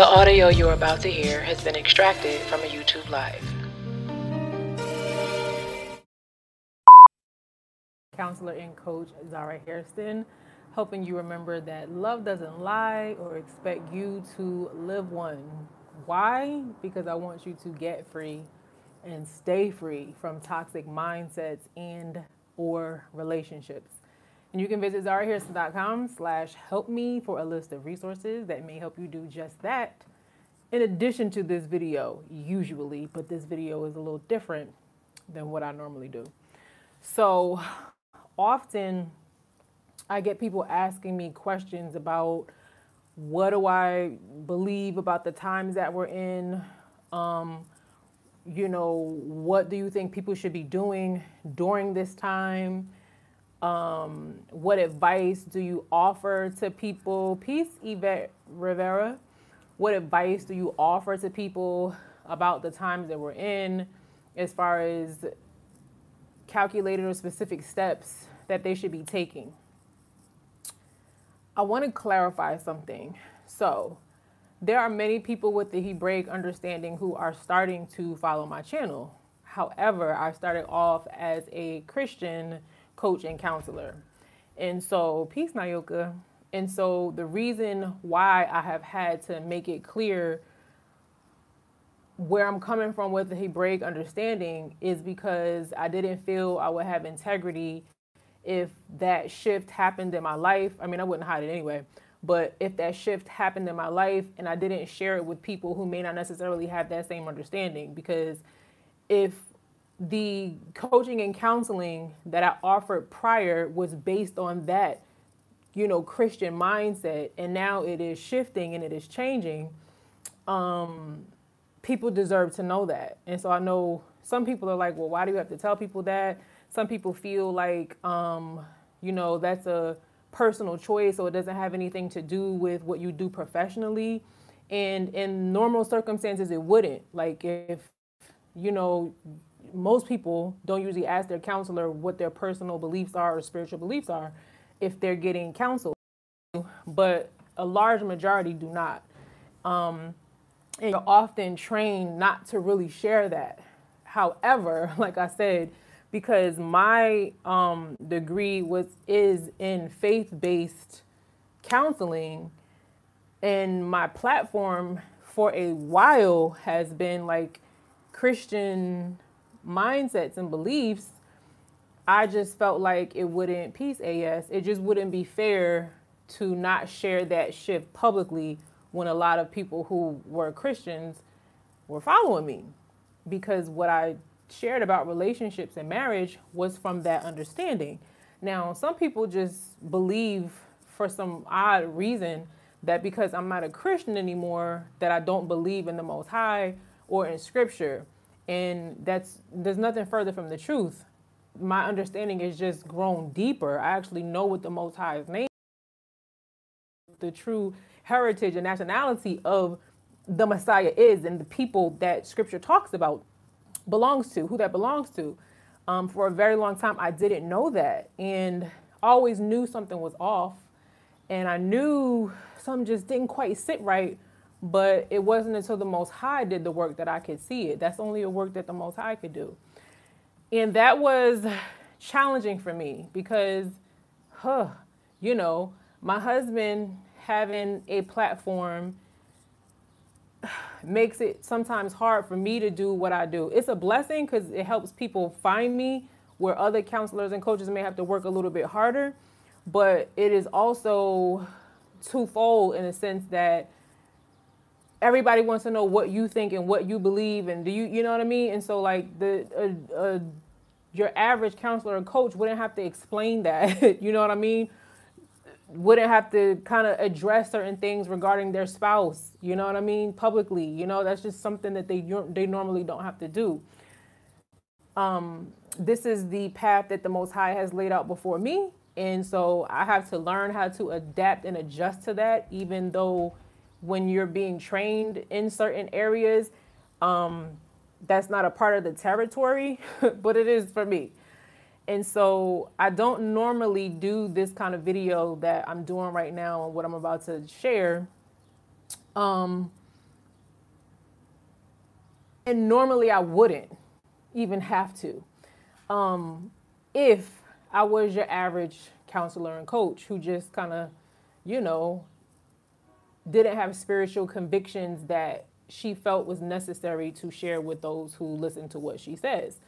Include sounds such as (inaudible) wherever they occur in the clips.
The audio you're about to hear has been extracted from a YouTube Live. Counselor and coach Zara Hairston, helping you remember that love doesn't lie or expect you to live one. Why? Because I want you to get free and stay free from toxic mindsets and or relationships. And you can visit zarahairston.com slash help me for a list of resources that may help you do just that. In addition to this video, usually, but this video is a little different than what I normally do. So often I get people asking me questions about what do I believe about the times that we're in? Um, you know, what do you think people should be doing during this time? Um, what advice do you offer to people? Peace, Yvette Rivera. What advice do you offer to people about the times that we're in as far as calculated or specific steps that they should be taking? I want to clarify something. So, there are many people with the Hebraic understanding who are starting to follow my channel. However, I started off as a Christian coach and counselor. And so, peace, Nayoka. And so, the reason why I have had to make it clear where I'm coming from with the Hebraic understanding is because I didn't feel I would have integrity if that shift happened in my life. I mean, I wouldn't hide it anyway. But if that shift happened in my life and I didn't share it with people who may not necessarily have that same understanding, because if the coaching and counseling that I offered prior was based on that, you know, Christian mindset, and now it is shifting and it is changing. Um, people deserve to know that, and so I know some people are like, "Well, why do you have to tell people that?" Some people feel like, um, you know, that's a personal choice, so it doesn't have anything to do with what you do professionally. And in normal circumstances, it wouldn't. Like if you know most people don't usually ask their counselor what their personal beliefs are or spiritual beliefs are if they're getting counsel, but a large majority do not. Um, and you're often trained not to really share that. However, (laughs) like I said, because my um, degree was is in faith-based counseling, and my platform for a while has been like Christian mindsets and beliefs, I just felt like it wouldn't, peace AS, it just wouldn't be fair to not share that shift publicly when a lot of people who were Christians were following me. Because what I shared about relationships and marriage was from that understanding. Now, some people just believe for some odd reason that because I'm not a Christian anymore, that I don't believe in the Most High or in Scripture and that's there's nothing further from the truth. My understanding has just grown deeper. I actually know what the most high's name the true heritage and nationality of the messiah is and the people that scripture talks about belongs to who that belongs to. Um, for a very long time i didn't know that and always knew something was off. And i knew something just didn't quite sit right but it wasn't until the Most High did the work that I could see it. That's only a work that the Most High could do. And that was challenging for me because, huh, you know, my husband having a platform (sighs) makes it sometimes hard for me to do what I do. It's a blessing because it helps people find me where other counselors and coaches may have to work a little bit harder. But it is also twofold in the sense that everybody wants to know what you think and what you believe and do you you know what I mean? And so like the uh, uh, your average counselor or coach wouldn't have to explain that. (laughs) you know what I mean? Wouldn't have to kind of address certain things regarding their spouse. You know what I mean? Publicly. You know that's just something that they they normally don't have to do. Um, this is the path that the Most High has laid out before me. And so I have to learn how to adapt and adjust to that, even though when you're being trained in certain areas. Um, that's not a part of the territory, (laughs) but it is for me. And so I don't normally do this kind of video that I'm doing right now and what I'm about to share. Um, and normally I wouldn't even have to. Um, if I was your average counselor and coach who just kind of, you know, didn't have spiritual convictions that she felt was necessary to share with those who listen to what she says.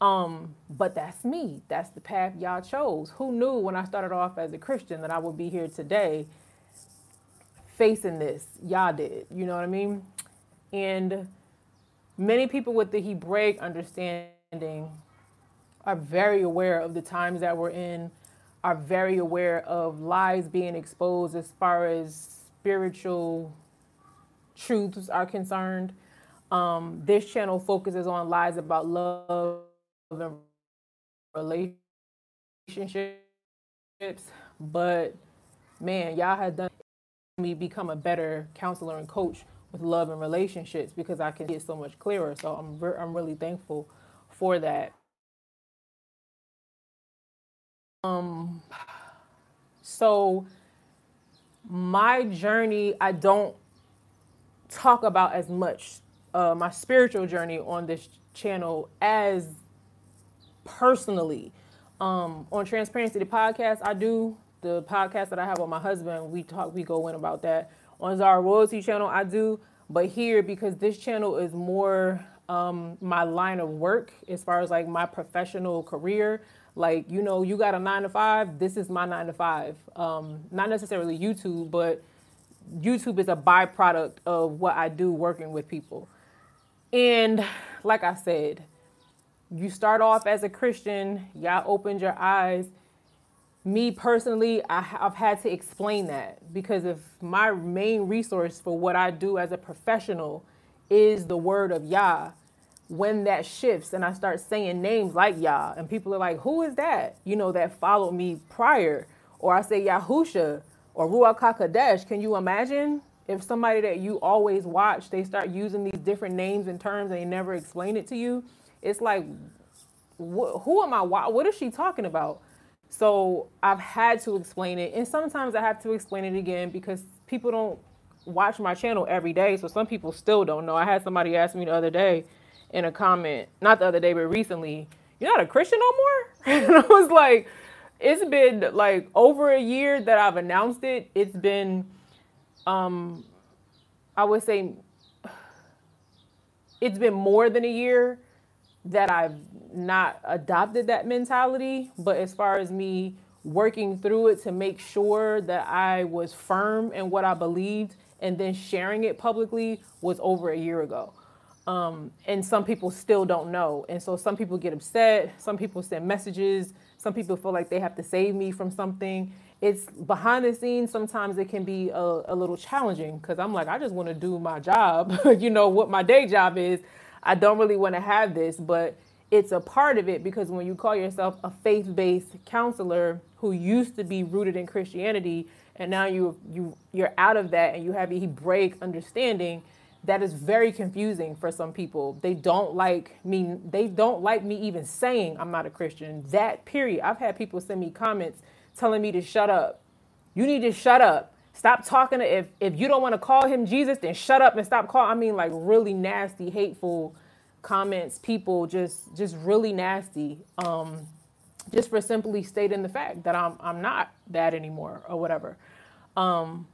Um, but that's me. That's the path y'all chose. Who knew when I started off as a Christian that I would be here today facing this? Y'all did. You know what I mean? And many people with the Hebraic understanding are very aware of the times that we're in, are very aware of lies being exposed as far as spiritual truths are concerned. Um, this channel focuses on lies about love and relationships, but man, y'all have done me become a better counselor and coach with love and relationships because I can get so much clearer. So I'm re- I'm really thankful for that. Um, so my journey, I don't talk about as much uh, my spiritual journey on this channel as personally. Um, on Transparency, the podcast I do, the podcast that I have with my husband, we talk, we go in about that. On Zara Royalty channel, I do, but here because this channel is more um, my line of work as far as like my professional career. Like, you know, you got a nine to five, this is my nine to five. Um, not necessarily YouTube, but YouTube is a byproduct of what I do working with people. And like I said, you start off as a Christian, y'all opened your eyes. Me personally, I, have had to explain that because if my main resource for what I do as a professional is the word of Yah, when that shifts and I start saying names like Yah, and people are like, who is that? You know, that followed me prior. Or I say Yahusha or Ruach HaKodesh. Can you imagine if somebody that you always watch, they start using these different names and terms and they never explain it to you? It's like, wh- who am I? What is she talking about? So I've had to explain it. And sometimes I have to explain it again because people don't watch my channel every day. So some people still don't know. I had somebody ask me the other day, in a comment, not the other day, but recently, you're not a Christian no more? (laughs) and I was like, it's been like over a year that I've announced it. It's been, um, I would say, (sighs) it's been more than a year that I've not adopted that mentality. But as far as me working through it to make sure that I was firm in what I believed and then sharing it publicly was over a year ago. Um, and some people still don't know. And so some people get upset. Some people send messages. Some people feel like they have to save me from something. It's behind the scenes. Sometimes it can be a, a little challenging because I'm like, I just want to do my job. (laughs) you know what my day job is. I don't really want to have this, but it's a part of it because when you call yourself a faith-based counselor who used to be rooted in Christianity and now you you you're out of that and you have a Hebraic understanding that is very confusing for some people. They don't like me. They don't like me even saying I'm not a Christian. That period. I've had people send me comments telling me to shut up. You need to shut up. Stop talking to if if you don't want to call him Jesus, then shut up and stop calling. I mean, like really nasty, hateful comments. People just just really nasty. Um, just for simply stating the fact that I'm I'm not that anymore or whatever. Um,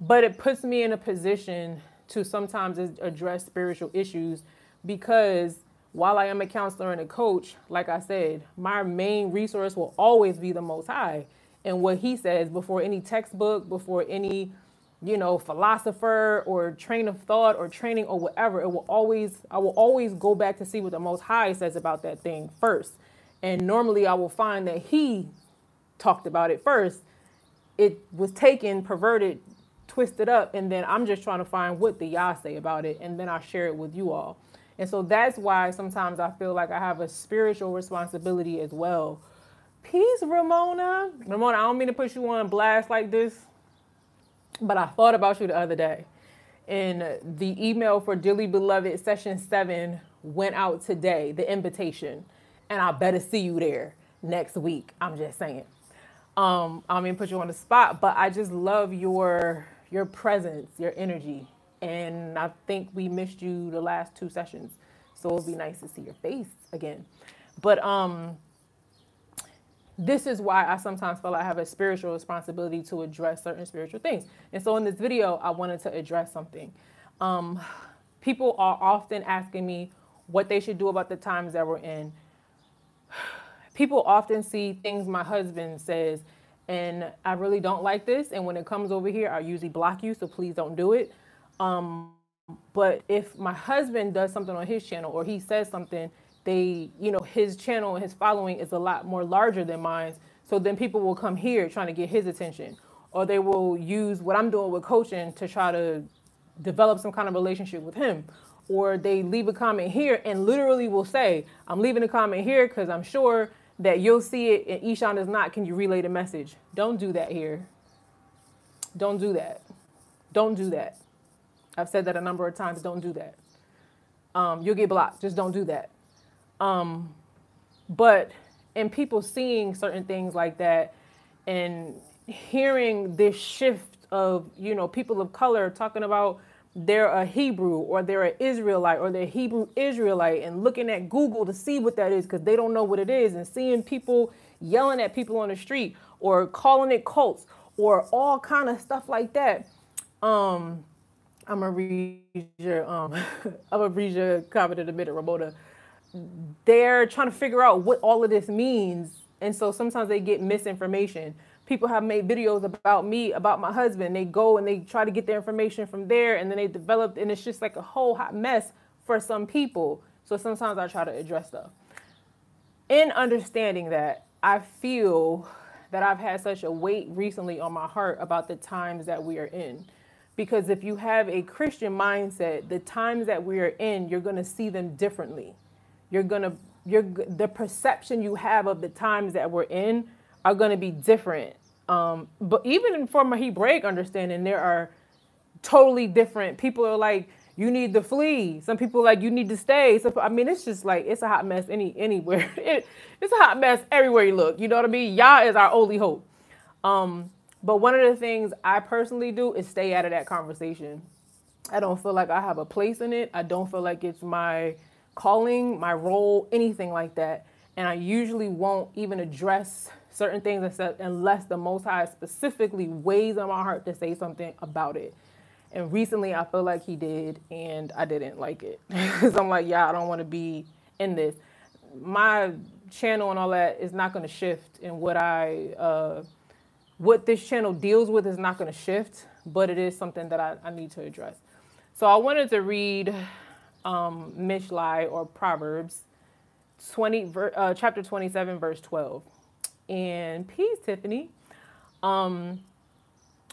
but it puts me in a position to sometimes address spiritual issues because while I am a counselor and a coach, like I said, my main resource will always be the Most High and what He says before any textbook, before any, you know, philosopher or train of thought or training or whatever. It will always, I will always go back to see what the Most High says about that thing first. And normally I will find that He talked about it first. It was taken, perverted, twisted up and then I'm just trying to find what the Yah say about it and then I share it with you all. And so that's why sometimes I feel like I have a spiritual responsibility as well. Peace, Ramona. Ramona, I don't mean to put you on blast like this, but I thought about you the other day. And the email for Dearly Beloved session seven went out today, the invitation. And I better see you there next week. I'm just saying. Um, I mean, put you on the spot, but I just love your your presence, your energy. and I think we missed you the last two sessions. So it'll be nice to see your face again. But um, this is why I sometimes feel I have a spiritual responsibility to address certain spiritual things. And so in this video, I wanted to address something. Um, people are often asking me what they should do about the times that we're in. (sighs) People often see things my husband says, and I really don't like this. And when it comes over here, I usually block you, so please don't do it. Um, but if my husband does something on his channel or he says something, they, you know, his channel and his following is a lot more larger than mine. So then people will come here trying to get his attention, or they will use what I'm doing with coaching to try to develop some kind of relationship with him. Or they leave a comment here and literally will say, I'm leaving a comment here because I'm sure that you'll see it and Ishan is not. Can you relay the message? Don't do that here. Don't do that. Don't do that. I've said that a number of times. Don't do that. Um, you'll get blocked. Just don't do that. Um, but in people seeing certain things like that and hearing this shift of you know people of color talking about they're a Hebrew or they're an Israelite or they're Hebrew Israelite and looking at Google to see what that is because they don't know what it is and seeing people yelling at people on the street or calling it cults or all kind of stuff like that. Um, I'm gonna read your um, (laughs) I'm gonna read your comment in a minute, Ramona. They're trying to figure out what all of this means, and so sometimes they get misinformation people have made videos about me, about my husband. They go and they try to get their information from there, and then they developed, and it's just like a whole hot mess for some people. So sometimes I try to address stuff. In understanding that, I feel that I've had such a weight recently on my heart about the times that we are in. Because if you have a Christian mindset, the times that we are in, you're going to see them differently. You're going to, you're, the perception you have of the times that we're in are going to be different. Um, but even from a Hebraic understanding, there are totally different. People are like, you need to flee. Some people like, you need to stay. So I mean, it's just like it's a hot mess any anywhere. (laughs) It, it's a hot mess everywhere you look. You know what I mean? Yah is our only hope. Um, but one of the things I personally do is stay out of that conversation. I don't feel like I have a place in it. I don't feel like it's my calling, my role, anything like that. And I usually won't even address certain things unless the Most High specifically weighs on my heart to say something about it. And recently, I feel like he did, and I didn't like it (laughs) because I'm like, yeah, I don't want to be in this. My channel and all that is not going to shift, and what I uh, what this channel deals with is not going to shift, but it is something that I, I, need to address. So I wanted to read um, Mishlai or Proverbs 20, uh, chapter 27, verse 12 and peace, Tiffany. Um,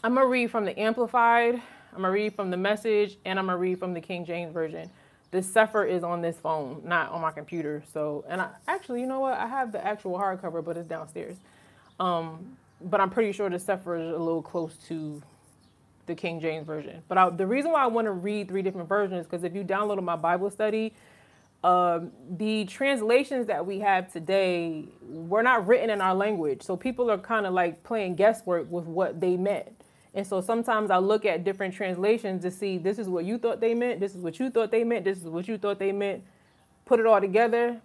I'm gonna read from the Amplified, I'm gonna read from the Message, and I'm gonna read from the King James Version. The Cepher is on this phone, not on my computer. So, and I actually, you know what? I have the actual hardcover, but it's downstairs. Um, but I'm pretty sure the Cepher is a little close to the King James Version. But I, the reason why I want to read three different versions because if you download my Bible study, um, the translations that we have today were not written in our language. So people are kind of like playing guesswork with what they meant. And so sometimes I look at different translations to see this is what you thought they meant, this is what you thought they meant, this is what you thought they meant. Put it all together.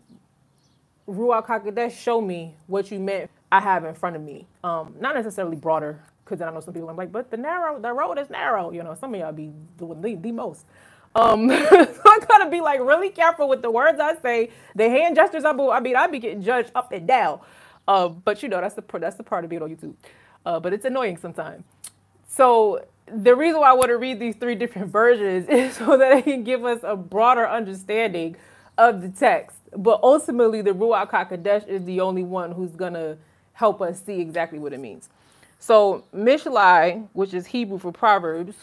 Ruach HaKodesh, show me what you meant I have in front of me. Um, not necessarily broader, because I know some people I'm like, but the narrow, the road is narrow. You know, some of y'all be doing the, the most. Um, so (laughs) I gotta be like really careful with the words I say, the hand gestures I, I mean, I be getting judged up and down. Uh, but you know, that's the that's the part of being on YouTube. Uh, but it's annoying sometimes. So the reason why I want to read these three different (laughs) versions is (laughs) so that it can give us a broader understanding of the text. But ultimately, the Ruach HaKodesh is the only one who's gonna help us see exactly what it means. So Mishlai, which is Hebrew for Proverbs,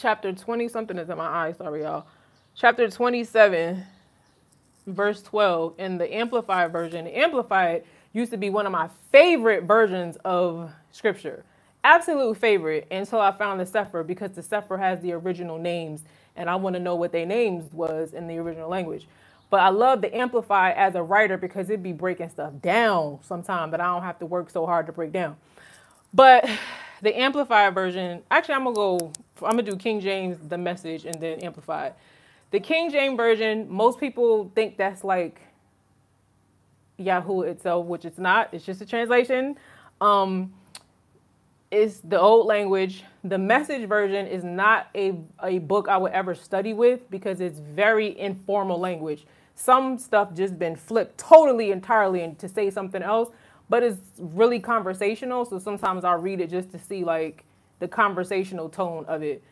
chapter 20 something is in my eye, sorry y'all. Chapter 27, verse 12 in the Amplified version. The Amplified used to be one of my favorite versions of scripture. Absolute favorite until I found the Cepher because the Cepher has the original names and I want to know what their names was in the original language. But I love the Amplify as a writer because it'd be breaking stuff down sometime that I don't have to work so hard to break down. But (sighs) the Amplified version, actually, I'm to go I'm gonna do King James, the message, and then amplified. The King James version, most people think that's like Yahoo itself, which it's not. It's just a translation. Um, it's the old language. The message version is not a, a book I would ever study with because it's very informal language. Some stuff just been flipped totally entirely and to say something else, but it's really conversational. So sometimes I'll read it just to see like the conversational tone of it.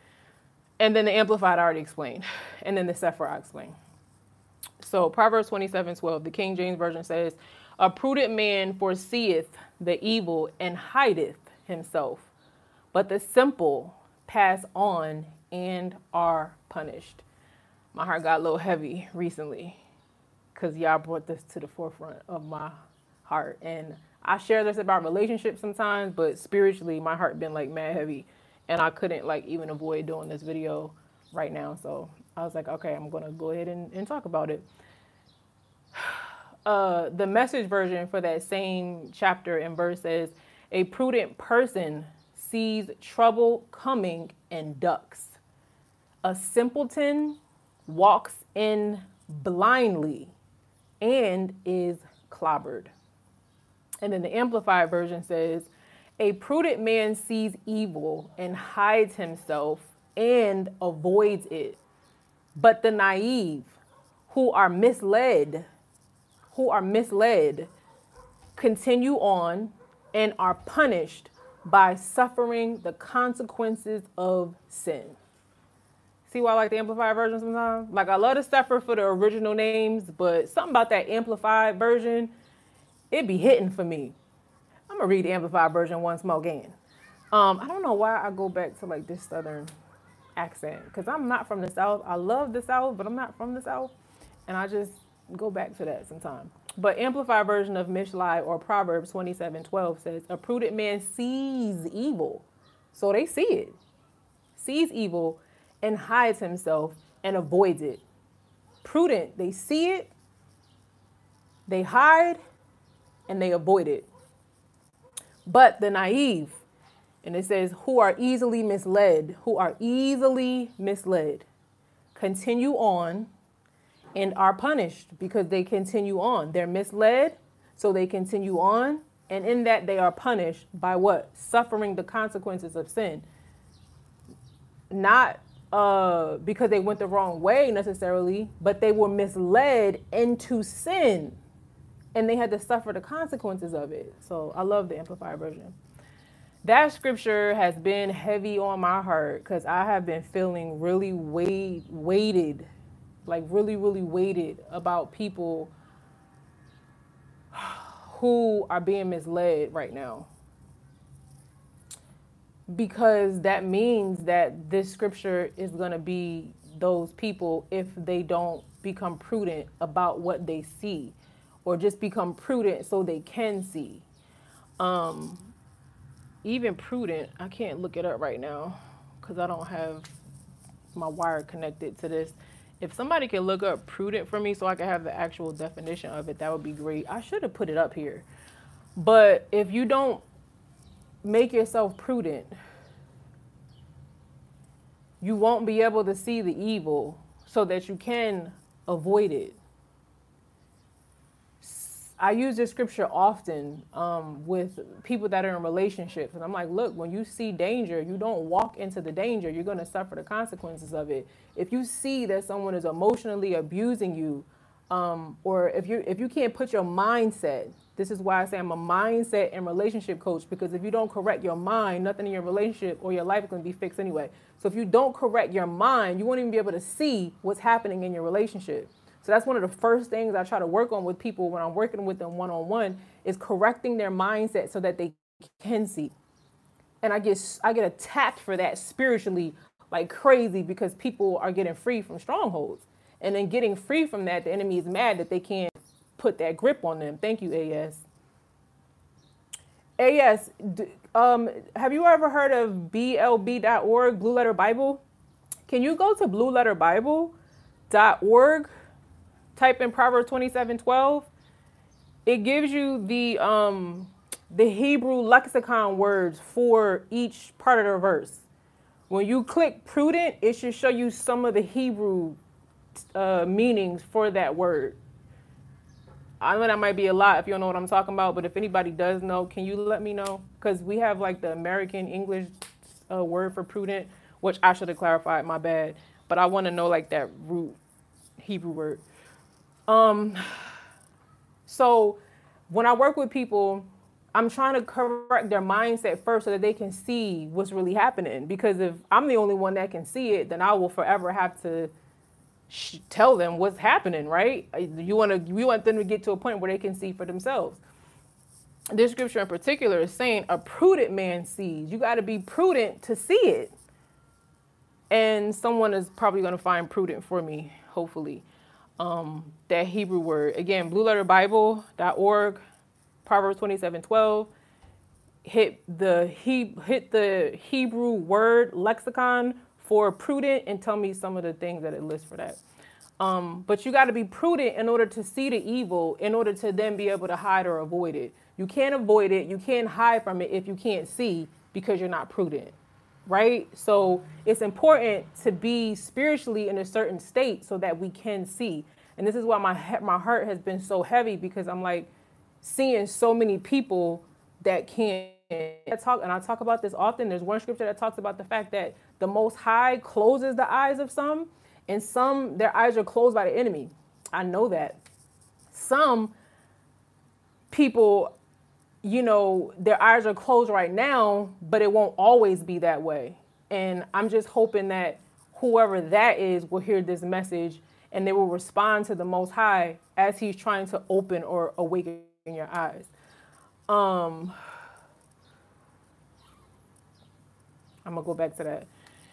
And then the Amplified I already explained. (laughs) And then the Cepher I explained. So Proverbs 27, 12, the King James Version says, A prudent man foreseeth the evil and hideth himself, but the simple pass on and are punished. My heart got a little heavy recently because y'all brought this to the forefront of my heart. And I share this about relationships sometimes, but spiritually, my heart been like mad heavy, and I couldn't like even avoid doing this video right now. So I was like, okay, I'm gonna go ahead and, and talk about it. (sighs) Uh, the message version for that same chapter and verse says, a prudent person sees trouble coming and ducks. A simpleton walks in blindly and is clobbered. And then the Amplified version says, A prudent man sees evil and hides himself and avoids it. But the naive, who are misled, who are misled, continue on and are punished by suffering the consequences of sin. See why I like the amplified version sometimes? Like I love to Cepher for the original names, but something about that amplified version, it be hitting for me. I'm gonna read the amplified version once more again. Um, I don't know why I go back to like this southern accent because I'm not from the south. I love the south, but I'm not from the south, and I just go back to that sometimes. But amplified version of Mishlai or Proverbs 27:12 says, "A prudent man sees evil, so they see it, sees evil, and hides himself and avoids it. Prudent, they see it, they hide, and they avoid it. But the naive, and it says, who are easily misled, who are easily misled, continue on and are punished because they continue on. They're misled, so they continue on. And in that, they are punished by what? Suffering the consequences of sin. Not uh, because they went the wrong way necessarily, but they were misled into sin and they had to suffer the consequences of it. So I love the Amplified Version. That scripture has been heavy on my heart because I have been feeling really weighed, weighted like really, really weighted about people (sighs) who are being misled right now. Because that means that this scripture is going to be those people if they don't become prudent about what they see or just become prudent so they can see. Um, even prudent, I can't look it up right now because I don't have my wire connected to this if somebody can look up prudent for me so I can have the actual definition of it, that would be great. I should have put it up here. But if you don't make yourself prudent, you won't be able to see the evil so that you can avoid it. I use this scripture often um, with people that are in relationships. And I'm like, look, when you see danger, you don't walk into the danger. You're going to suffer the consequences of it. If you see that someone is emotionally abusing you, um, or if you if you can't put your mindset, this is why I say I'm a mindset and relationship coach because if you don't correct your mind, nothing in your relationship or your life is going to be fixed anyway. So if you don't correct your mind, you won't even be able to see what's happening in your relationship. So that's one of the first things I try to work on with people when I'm working with them one on one is correcting their mindset so that they can see. And I get I get attacked for that spiritually like crazy because people are getting free from strongholds. And then getting free from that, the enemy is mad that they can't put that grip on them. Thank you, AS. AS, um, have you ever heard of blb.org, Blue Letter Bible? Can you go to blueletterbible.org type in Proverbs 27 12, it gives you the um the Hebrew lexicon words for each part of the verse. When you click prudent, it should show you some of the Hebrew uh, meanings for that word. I know that might be a lot if you don't know what I'm talking about, but if anybody does know, can you let me know? Because we have like the American English uh, word for prudent, which I should have clarified, my bad. But I want to know like that root Hebrew word. Um, so when I work with people, I'm trying to correct their mindset first so that they can see what's really happening. Because if I'm the only one that can see it, then I will forever have to sh- tell them what's happening, right? You want to, we want them to get to a point where they can see for themselves. This scripture in particular is saying a prudent man sees. You got to be prudent to see it. And someone is probably going to find prudent for me, hopefully. Um, that Hebrew word. Again, blueletterbible.org, Proverbs 27 12. Hit the he hit the Hebrew word lexicon for prudent and tell me some of the things that it lists for that. Um, but you got to be prudent in order to see the evil, in order to then be able to hide or avoid it. You can't avoid it, you can't hide from it if you can't see because you're not prudent, right? So it's important to be spiritually in a certain state so that we can see. And this is why my my heart has been so heavy because I'm like seeing so many people that can't talk and I talk about this often. There's one scripture that talks about the fact that the most high closes the eyes of some, and some their eyes are closed by the enemy. I know that. Some people, you know, their eyes are closed right now, but it won't always be that way. And I'm just hoping that whoever that is will hear this message and they will respond to the most high as he's trying to open or awaken your eyes. Um I'm gonna go back to that.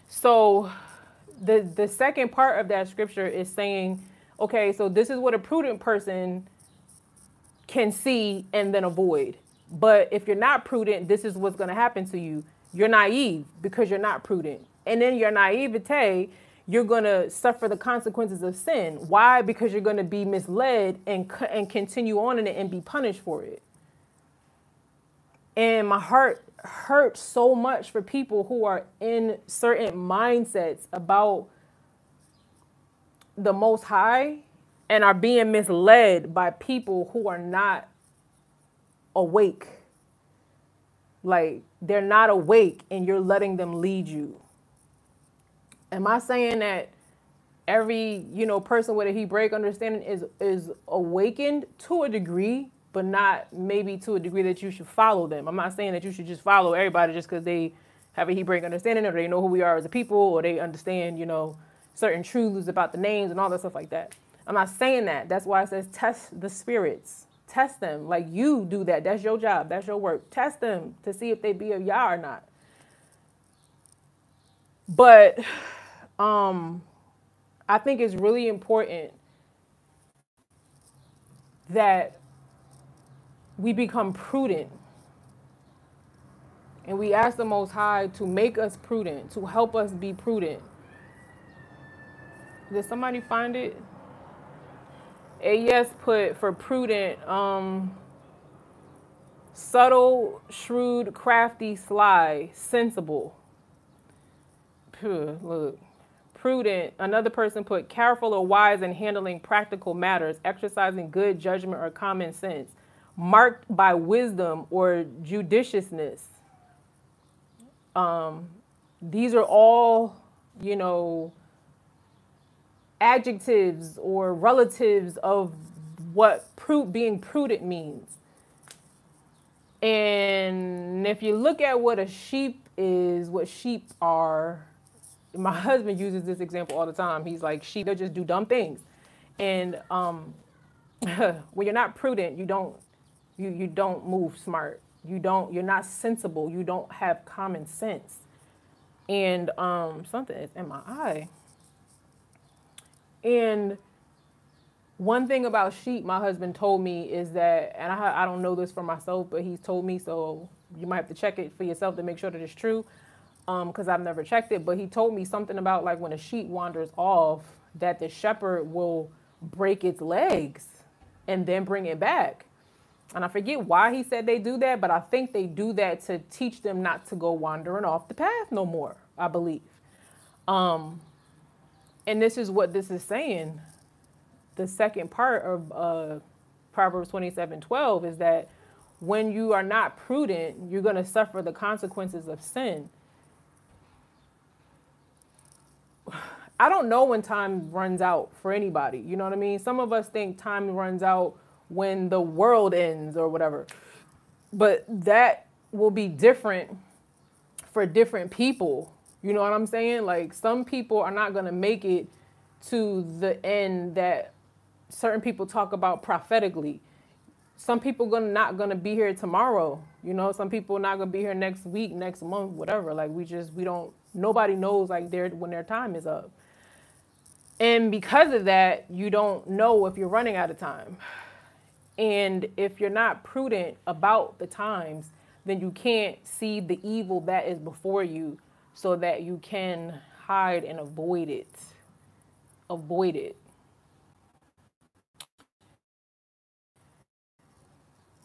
So the the second part of that scripture is saying, okay, so this is what a prudent person can see and then avoid. But if you're not prudent, this is what's going to happen to you. You're naive because you're not prudent. And in your naivete, you're going to suffer the consequences of sin. Why? Because you're going to be misled and and continue on in it and be punished for it. And my heart hurts so much for people who are in certain mindsets about the most high and are being misled by people who are not awake like they're not awake and you're letting them lead you am i saying that every you know person with a hebraic understanding is is awakened to a degree but not maybe to a degree that you should follow them. I'm not saying that you should just follow everybody just because they have a Hebrew understanding or they know who we are as a people or they understand, you know, certain truths about the names and all that stuff like that. I'm not saying that. That's why it says test the spirits. Test them. Like you do that. That's your job. That's your work. Test them to see if they be of Yah or not. But um I think it's really important that we become prudent. And we ask the Most High to make us prudent, to help us be prudent. Did somebody find it? A yes put for prudent, um, subtle, shrewd, crafty, sly, sensible. Look. Prudent. Another person put careful or wise in handling practical matters, exercising good judgment or common sense marked by wisdom or judiciousness. Um, these are all, you know, adjectives or relatives of what being prudent means. And if you look at what a sheep is, what sheep are, my (laughs) husband uses this example all the time. He's like, sheep, they'll just do dumb things. And um, (laughs) when you're not prudent, you don't you you don't move smart. You don't you're not sensible. You don't have common sense. And um something is in my eye. And one thing about sheep, my husband told me is that, and I, I don't know this for myself, but he's told me, so you might have to check it for yourself to make sure that it's true, because um, I've never checked it. But he told me something about like when a sheep wanders off, that the shepherd will break its legs and then bring it back. And I forget why he said they do that, but I think they do that to teach them not to go wandering off the path no more. I believe. Um, and this is what this is saying. The second part of uh, Proverbs 27 12 is that when you are not prudent, you're going to suffer the consequences of sin. (sighs) I don't know when time runs out for anybody. You know what I mean? Some of us think time runs out when the world ends or whatever. But that will be different for different people. You know what I'm saying? Like some people are not going to make it to the end that certain people talk about prophetically. Some people gonna not gonna be here tomorrow. You know, some people not gonna be here next week, next month, whatever. Like we just we don't nobody knows like their when their time is up. And because of that, you don't know if you're running out of time. And if you're not prudent about the times, then you can't see the evil that is before you so that you can hide and avoid it. Avoid it.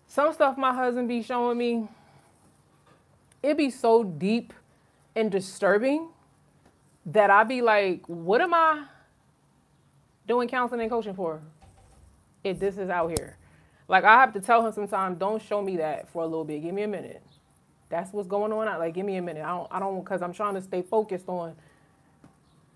Some stuff my husband be showing me, it be so deep and disturbing that I be like, what am I doing counseling and coaching for if this is out here? Like I have to tell him sometimes, don't show me that for a little bit. Give me a minute. That's what's going on. Like, give me a minute. I don't, I don't, cause I'm trying to stay focused on.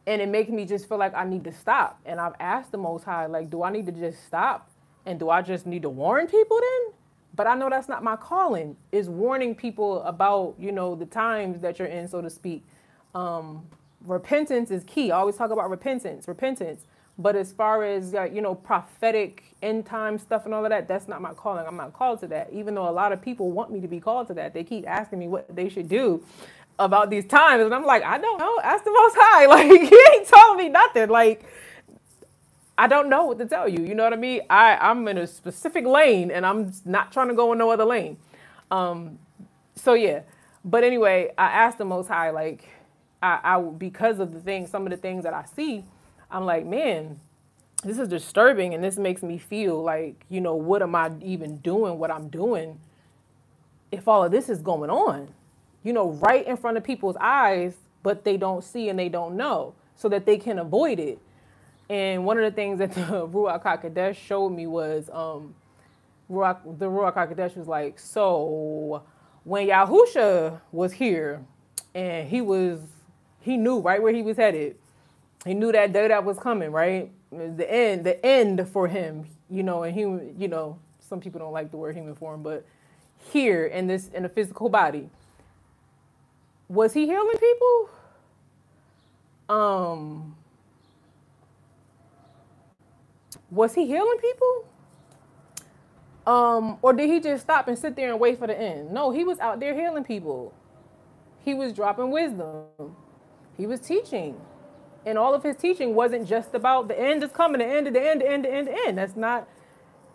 And it makes me just feel like I need to stop. And I've asked the Most High, like, do I need to just stop? And do I just need to warn people then? But I know that's not my calling. Is warning people about, you know, the times that you're in, so to speak. Um, repentance is key. I always talk about repentance, repentance. But as far as uh, you know, prophetic end time stuff and all of that, that's not my calling. I'm not called to that. Even though a lot of people want me to be called to that, they keep asking me what they should do about these times, and I'm like, I don't know. Ask the Most High. (laughs) Like he ain't telling me nothing. Like I don't know what to tell you. You know what I mean? I I'm in a specific lane, and I'm not trying to go in no other lane. Um, so yeah. But anyway, I asked the Most High, like, I, I because of the things, some of the things that I see I'm like, man, this is disturbing and this makes me feel like, you know, what am I even doing what I'm doing if all of this is going on? You know, right in front of people's eyes, but they don't see and they don't know so that they can avoid it. And one of the things that (laughs) the Ruach HaKodesh showed me was um, Ruach, the Ruach HaKodesh was like, so when Yahusha was here and he was, he knew right where he was headed he knew that day that was coming, right? The end, the end for him, you know, and human, you know, some people don't like the word human form, but here in this in a physical body. Was he healing people? Um was he healing people? Um, or did he just stop and sit there and wait for the end? No, he was out there healing people. He was dropping wisdom. He was teaching and all of his teaching wasn't just about the end is coming, the end, the end, the end, the end, the end. That's not.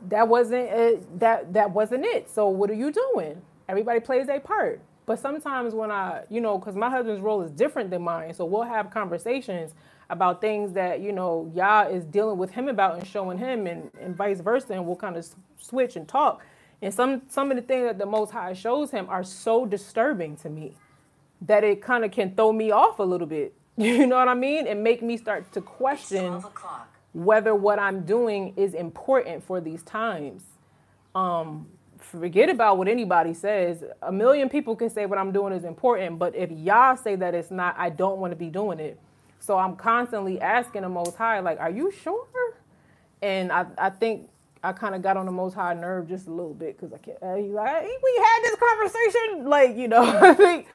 That wasn't it. That that wasn't it. So what are you doing? Everybody plays a part. But sometimes when I, you know, because my husband's role is different than mine, so we'll have conversations about things that you know Yah is dealing with him about and showing him, and, and vice versa, and we'll kind of switch and talk. And some some of the things that the Most High shows him are so disturbing to me that it kind of can throw me off a little bit (laughs) You know what I mean? And make me start to question whether what I'm doing is important for these times. Um, forget about what anybody says. A million people can say what I'm doing is important, but if y'all say that it's not, I don't want to be doing it. So I'm constantly asking the Most High, like, are you sure? And I, I think I kind of got on the Most High nerve just a little bit because I can't. Uh, he's like, we had this conversation, (laughs) like you know. (laughs) I think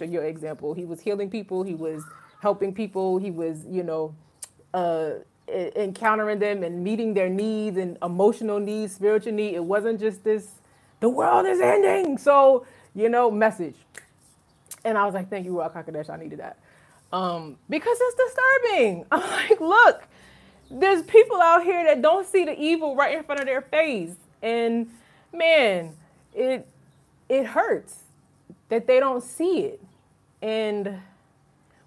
your example. He was healing people. He was helping people. He was, you know, uh, encountering them and meeting their needs and emotional needs, spiritual need. It wasn't just this, the world is ending. So, you know, message. And I was like, thank you, Ruach HaKodesh. I needed that. Um, because it's disturbing. (laughs) I'm like, look, there's people out here that don't see the evil right in front of their face. And man, it it hurts that they don't see it. And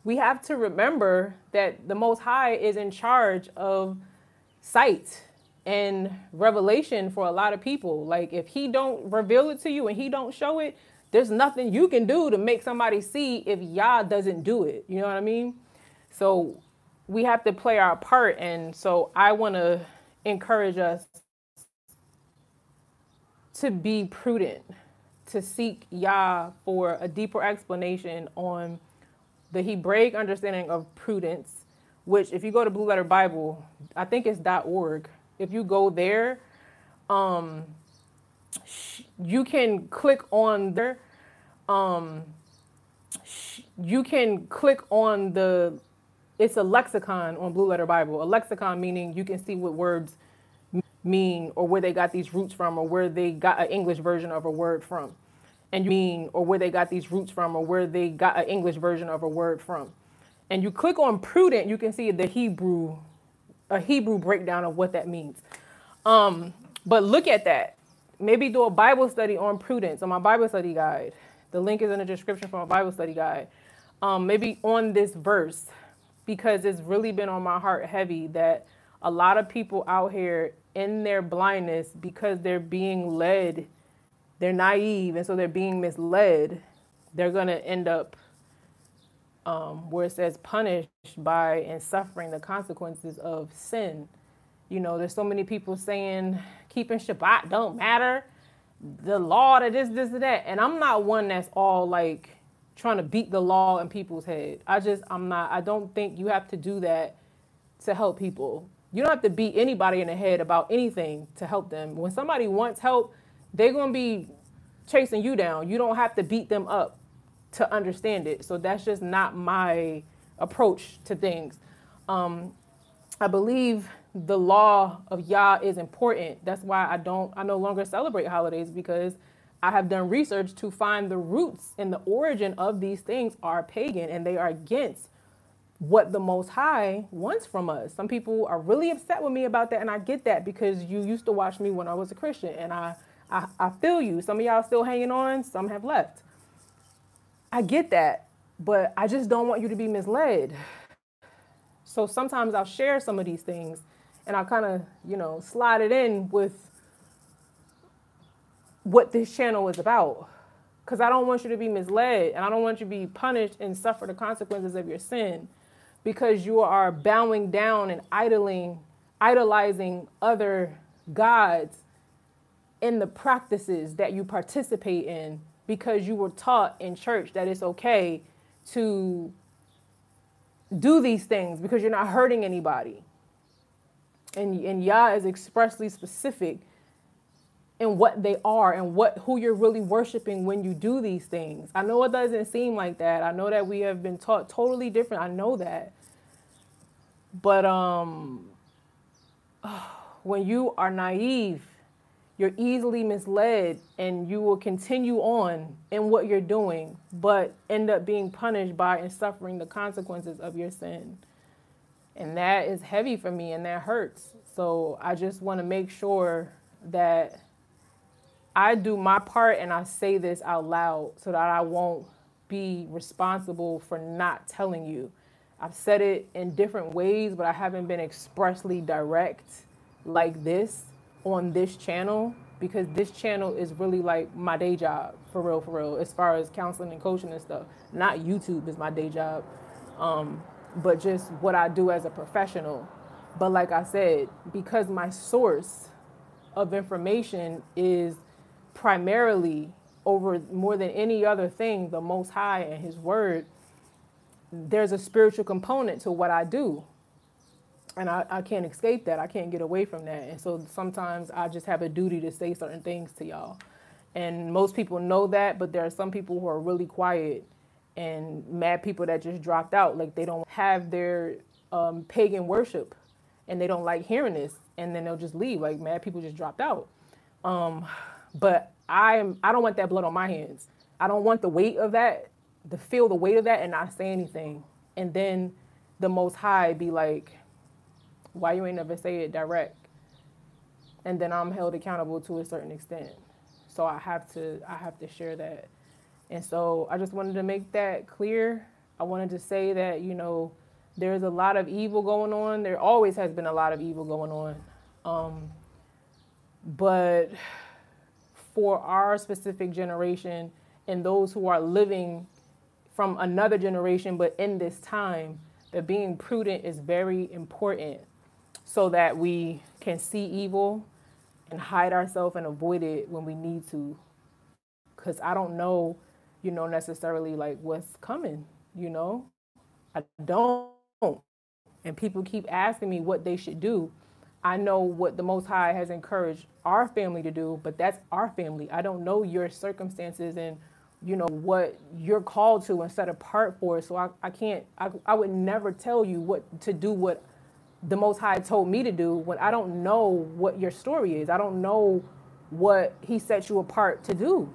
we have to remember that the Most High is in charge of sight and revelation for a lot of people. Like if He don't reveal it to you and He don't show it, there's nothing you can do to make somebody see if Yah doesn't do it. You know what I mean? So we have to play our part. And so I want to encourage us to be prudent, to seek Yah for a deeper explanation on the Hebraic understanding of prudence, which if you go to Blue Letter Bible, I think it's dot .org. If you go there, um, you can click on there. Um, you can click on the it's a lexicon on Blue Letter Bible. A lexicon meaning you can see what words mean or where they got these roots from or where they got an English version of a word from. And you mean or where they got these roots from or where they got an English version of a word from. And you click on prudent, you can see the Hebrew, a Hebrew breakdown of what that means. Um, but look at that. Maybe do a Bible study on prudence on my Bible study guide. The link is in the description for my Bible study guide. Um, maybe on this verse, because it's really been on my heart heavy that a lot of people out here in their blindness because they're being led they're naive and so they're being misled they're going to end up um, where it says punished by and suffering the consequences of sin you know there's so many people saying keeping shabbat don't matter the law that this this and that and i'm not one that's all like trying to beat the law in people's head. I just I'm not I don't think you have to do that to help people. You don't have to beat anybody in the head about anything to help them. When somebody wants help, they're to be chasing you down. You don't have to beat them up to understand it. So that's just not my approach to things. Um, I believe the law of Yah is important. That's why I don't I no longer celebrate holidays because I have done research to find the roots and the origin of these things are pagan and they are against what the Most High wants from us. Some people are really upset with me about that, and I get that because you used to watch me when I was a Christian, and I, I, I feel you. Some of y'all still hanging on, some have left. I get that, but I just don't want you to be misled. So sometimes I'll share some of these things, and I'll kind of, you know, slide it in with what this channel is about. Because I don't want you to be misled and I don't want you to be punished and suffer the consequences of your sin because you are bowing down and idling, idolizing other gods in the practices that you participate in because you were taught in church that it's okay to do these things because you're not hurting anybody. And, and Yah is expressly specific in what they are and what who you're really worshiping when you do these things. I know it doesn't seem like that. I know that we have been taught totally different. I know that. But um (sighs) when you are naive, you're easily misled and you will continue on in what you're doing, but end up being punished by and suffering the consequences of your sin. And that is heavy for me and that hurts. So I just want to make sure that I do my part and I say this out loud so that I won't be responsible for not telling you. I've said it in different ways, but I haven't been expressly direct like this on this channel because this channel is really like my day job for real, for real, as far as counseling and coaching and stuff. Not YouTube is my day job, um, but just what I do as a professional. But like I said, because my source of information is primarily over more than any other thing, the Most High and His Word, there's a spiritual component to what I do. And I, I can't escape that. I can't get away from that. And so sometimes I just have a duty to say certain things to y'all. And most people know that, but there are some people who are really quiet and mad people that just dropped out. Like they don't have their um, pagan worship and they don't like hearing this. And then they'll just leave. Like mad people just dropped out. Um, but I am I don't want that blood on my hands. I don't want the weight of that, to feel the weight of that and not say anything. And then the most high be like, why you ain't never say it direct? And then I'm held accountable to a certain extent. So I have to I have to share that. And so I just wanted to make that clear. I wanted to say that, you know, there's a lot of evil going on. There always has been a lot of evil going on. Um, but for our specific generation and those who are living from another generation, but in this time, that being prudent is very important so that we can see evil and hide ourselves and avoid it when we need to. Because I don't know, you know, necessarily like what's coming, you know? I don't. And people keep asking me what they should do. I know what the Most High has encouraged our family to do, but that's our family. I don't know your circumstances and you know what you're called to and set apart for so i, I can't I, I would never tell you what to do what the most high told me to do when i don't know what your story is. I don't know what he set you apart to do.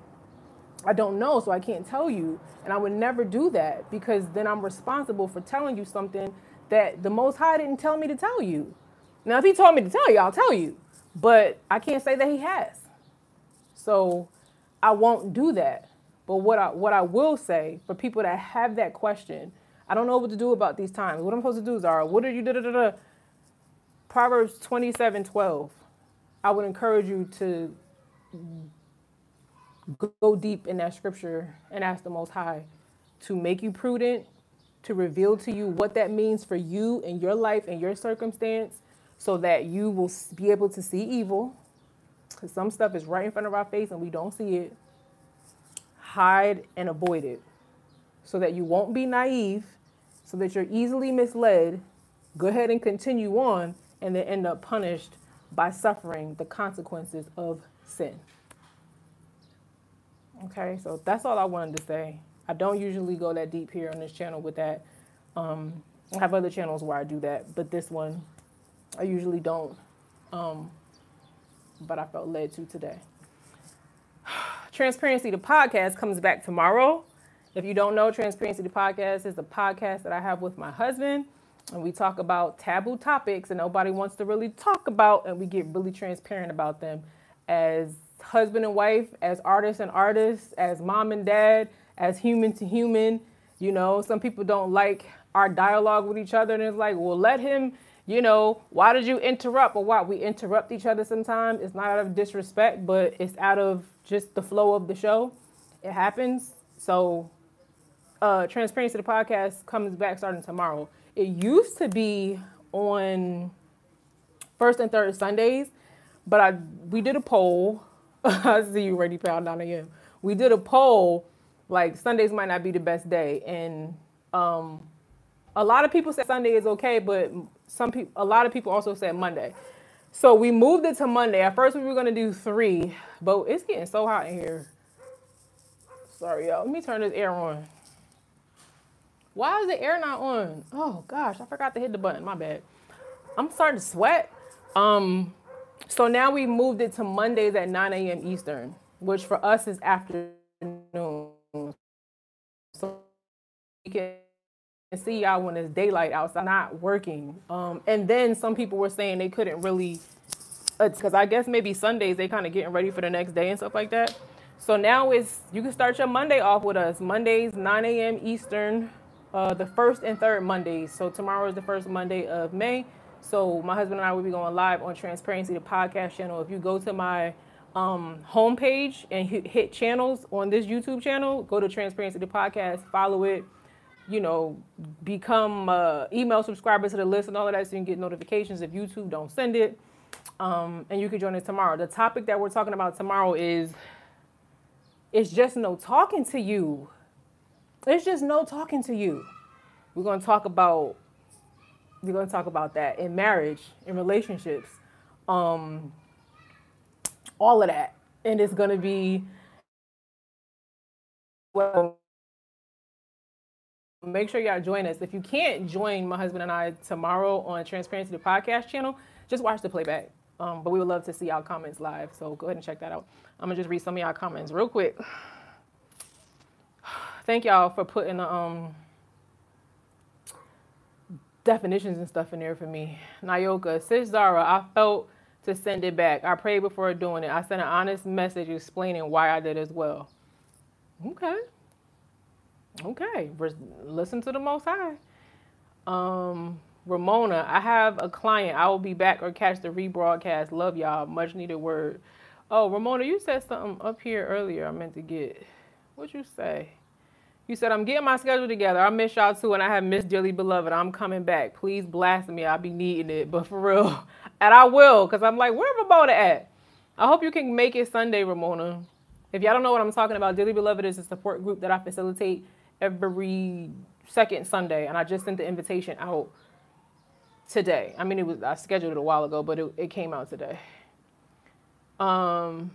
I don't know so i can't tell you. And i would never do that because then i'm responsible for telling you something that the most high didn't tell me to tell you. Now if he told me to tell you i'll tell you. But i can't say that he has. So i won't do that. But what I what I will say for people that have that question, I don't know what to do about these times. What I'm supposed to do, Zara? What are you da da da da? Proverbs 27, 12. I would encourage you to go deep in that scripture and ask the Most High to make you prudent, to reveal to you what that means for you and your life and your circumstance, so that you will be able to see evil. Because some stuff is right in front of our face and we don't see it hide and avoid it so that you won't be naive, so that you're easily misled. Go ahead and continue on and then end up punished by suffering the consequences of sin. Okay, so that's all I wanted to say. I don't usually go that deep here on this channel with that. Um, I have other channels where I do that, but this one I usually don't. Um, but I felt led to today. (sighs) Transparency the podcast comes back tomorrow. If you don't know, Transparency the podcast is the podcast that I have with my husband, and we talk about taboo topics and nobody wants to really talk about, and we get really transparent about them as husband and wife, as artists and artists, as mom and dad, as human to human. You know, some people don't like our dialogue with each other, and it's like, well, let him you know, why did you interrupt or why we interrupt each other sometimes? It's not out of disrespect, but it's out of just the flow of the show. It happens. So, uh, Transparency the podcast comes back starting tomorrow. It used to be on first and third Sundays, but I we did a poll. (laughs) I see you ready, pal, down again. We did a poll, like Sundays might not be the best day, and um, a lot of people said Sunday is okay, but some people, a lot of people also said Monday. So we moved it to Monday. At first, we were gonna do three, but it's getting so hot in here. Sorry, y'all. Let me turn this air on. Why is the air not on? Oh gosh, I forgot to hit the button. My bad. I'm starting to sweat. Um, so now we moved it to Mondays at 9 a.m. Eastern, which for us is afternoon. So we can see y'all when it's daylight outside, not working. Um, and then some people were saying they couldn't really, because uh, I guess maybe Sundays they kind of getting ready for the next day and stuff like that. So now it's you can start your Monday off with us. Mondays 9 a.m. Eastern, uh, the first and third Mondays. So tomorrow is the first Monday of May. So my husband and I will be going live on Transparency, the podcast channel. If you go to my um, homepage and hit, hit channels on this YouTube channel, go to Transparency, the podcast, follow it you know, become uh, email subscribers to the list and all of that so you can get notifications if YouTube don't send it. Um, and you can join us tomorrow. The topic that we're talking about tomorrow is it's just no talking to you. It's just no talking to you. We're going to talk about we're going to talk about that in marriage, in relationships, um, all of that, and it's going to be well make sure y'all join us. If you can't join my husband and I tomorrow on Transparency the Podcast channel, just watch the playback. Um, but we would love to see y'all comments live. So go ahead and check that out. I'm gonna just read some of y'all comments real quick. Thank y'all for putting the um, definitions and stuff in there for me. Nayoka, Sis Zara, I felt to send it back. I prayed before doing it. I sent an honest message explaining why I did as well. Okay. Okay, listen to the Most High. Um, Ramona, I have a client. I will be back or catch the rebroadcast. Love y'all. Much needed word. Oh, Ramona, you said something up here earlier. I meant to get. What'd you say? You said, I'm getting my schedule together. I miss y'all too, and I have missed dearly beloved. I'm coming back. Please blast me. I'll be needing it, but for real. (laughs) And I will, because I'm like, where Ramona at? I hope you can make it Sunday, Ramona. If y'all don't know what I'm talking about, Dearly Beloved is a support group that I facilitate every second Sunday, and I just sent the invitation out today. I mean, it was I scheduled it a while ago, but it, it came out today. Um,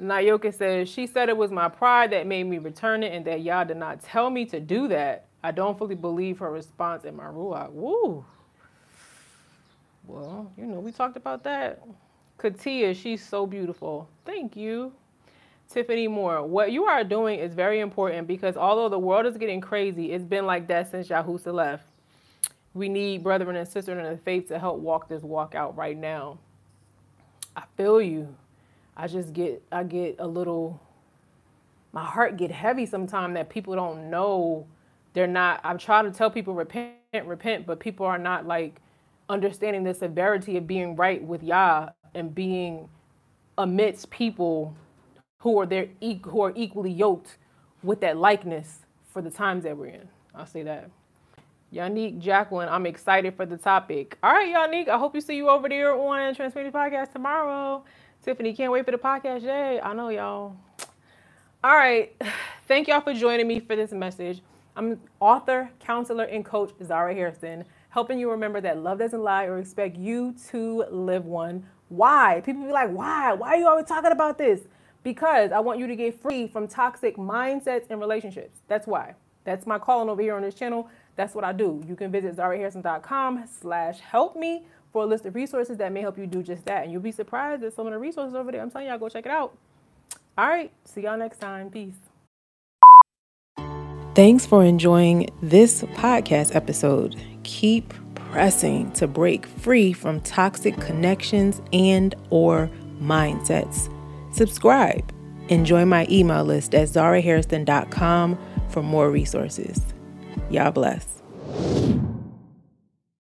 Nayoka says she said it was my pride that made me return it, and that y'all did not tell me to do that. I don't fully believe her response in my ruach. Woo. Well, you know, we talked about that. Katia, she's so beautiful. Thank you. Tiffany Moore, what you are doing is very important because although the world is getting crazy, it's been like that since Yahushua left. We need brethren and sisters in the faith to help walk this walk out right now. I feel you. I just get I get a little my heart get heavy sometimes that people don't know they're not I'm trying to tell people repent, repent, but people are not like understanding the severity of being right with Yah and being amidst people who are there who are equally yoked with that likeness for the times that we're in. I'll say that. Yannick Jacqueline, I'm excited for the topic. All right, Yannick, I hope you see you over there on Transparency Podcast tomorrow. Tiffany, can't wait for the podcast. Yay, I know y'all. All right, (sighs) thank y'all for joining me for this message. I'm author, counselor, and coach Zara Hairston, helping you remember that love doesn't lie or expect you to live one. Why? People be like, why? Why are you always talking about this? Because I want you to get free from toxic mindsets and relationships. That's why. That's my calling over here on this channel. That's what I do. You can visit zarahairston.com slash help me for a list of resources that may help you do just that. And you'll be surprised at some of the resources over there. I'm telling y'all, go check it out. All right. See y'all next time. Peace. Thanks for enjoying this podcast episode. Keep pressing to break free from toxic connections and or mindsets. Subscribe and join my email list at zarahairston.com for more resources. Y'all bless.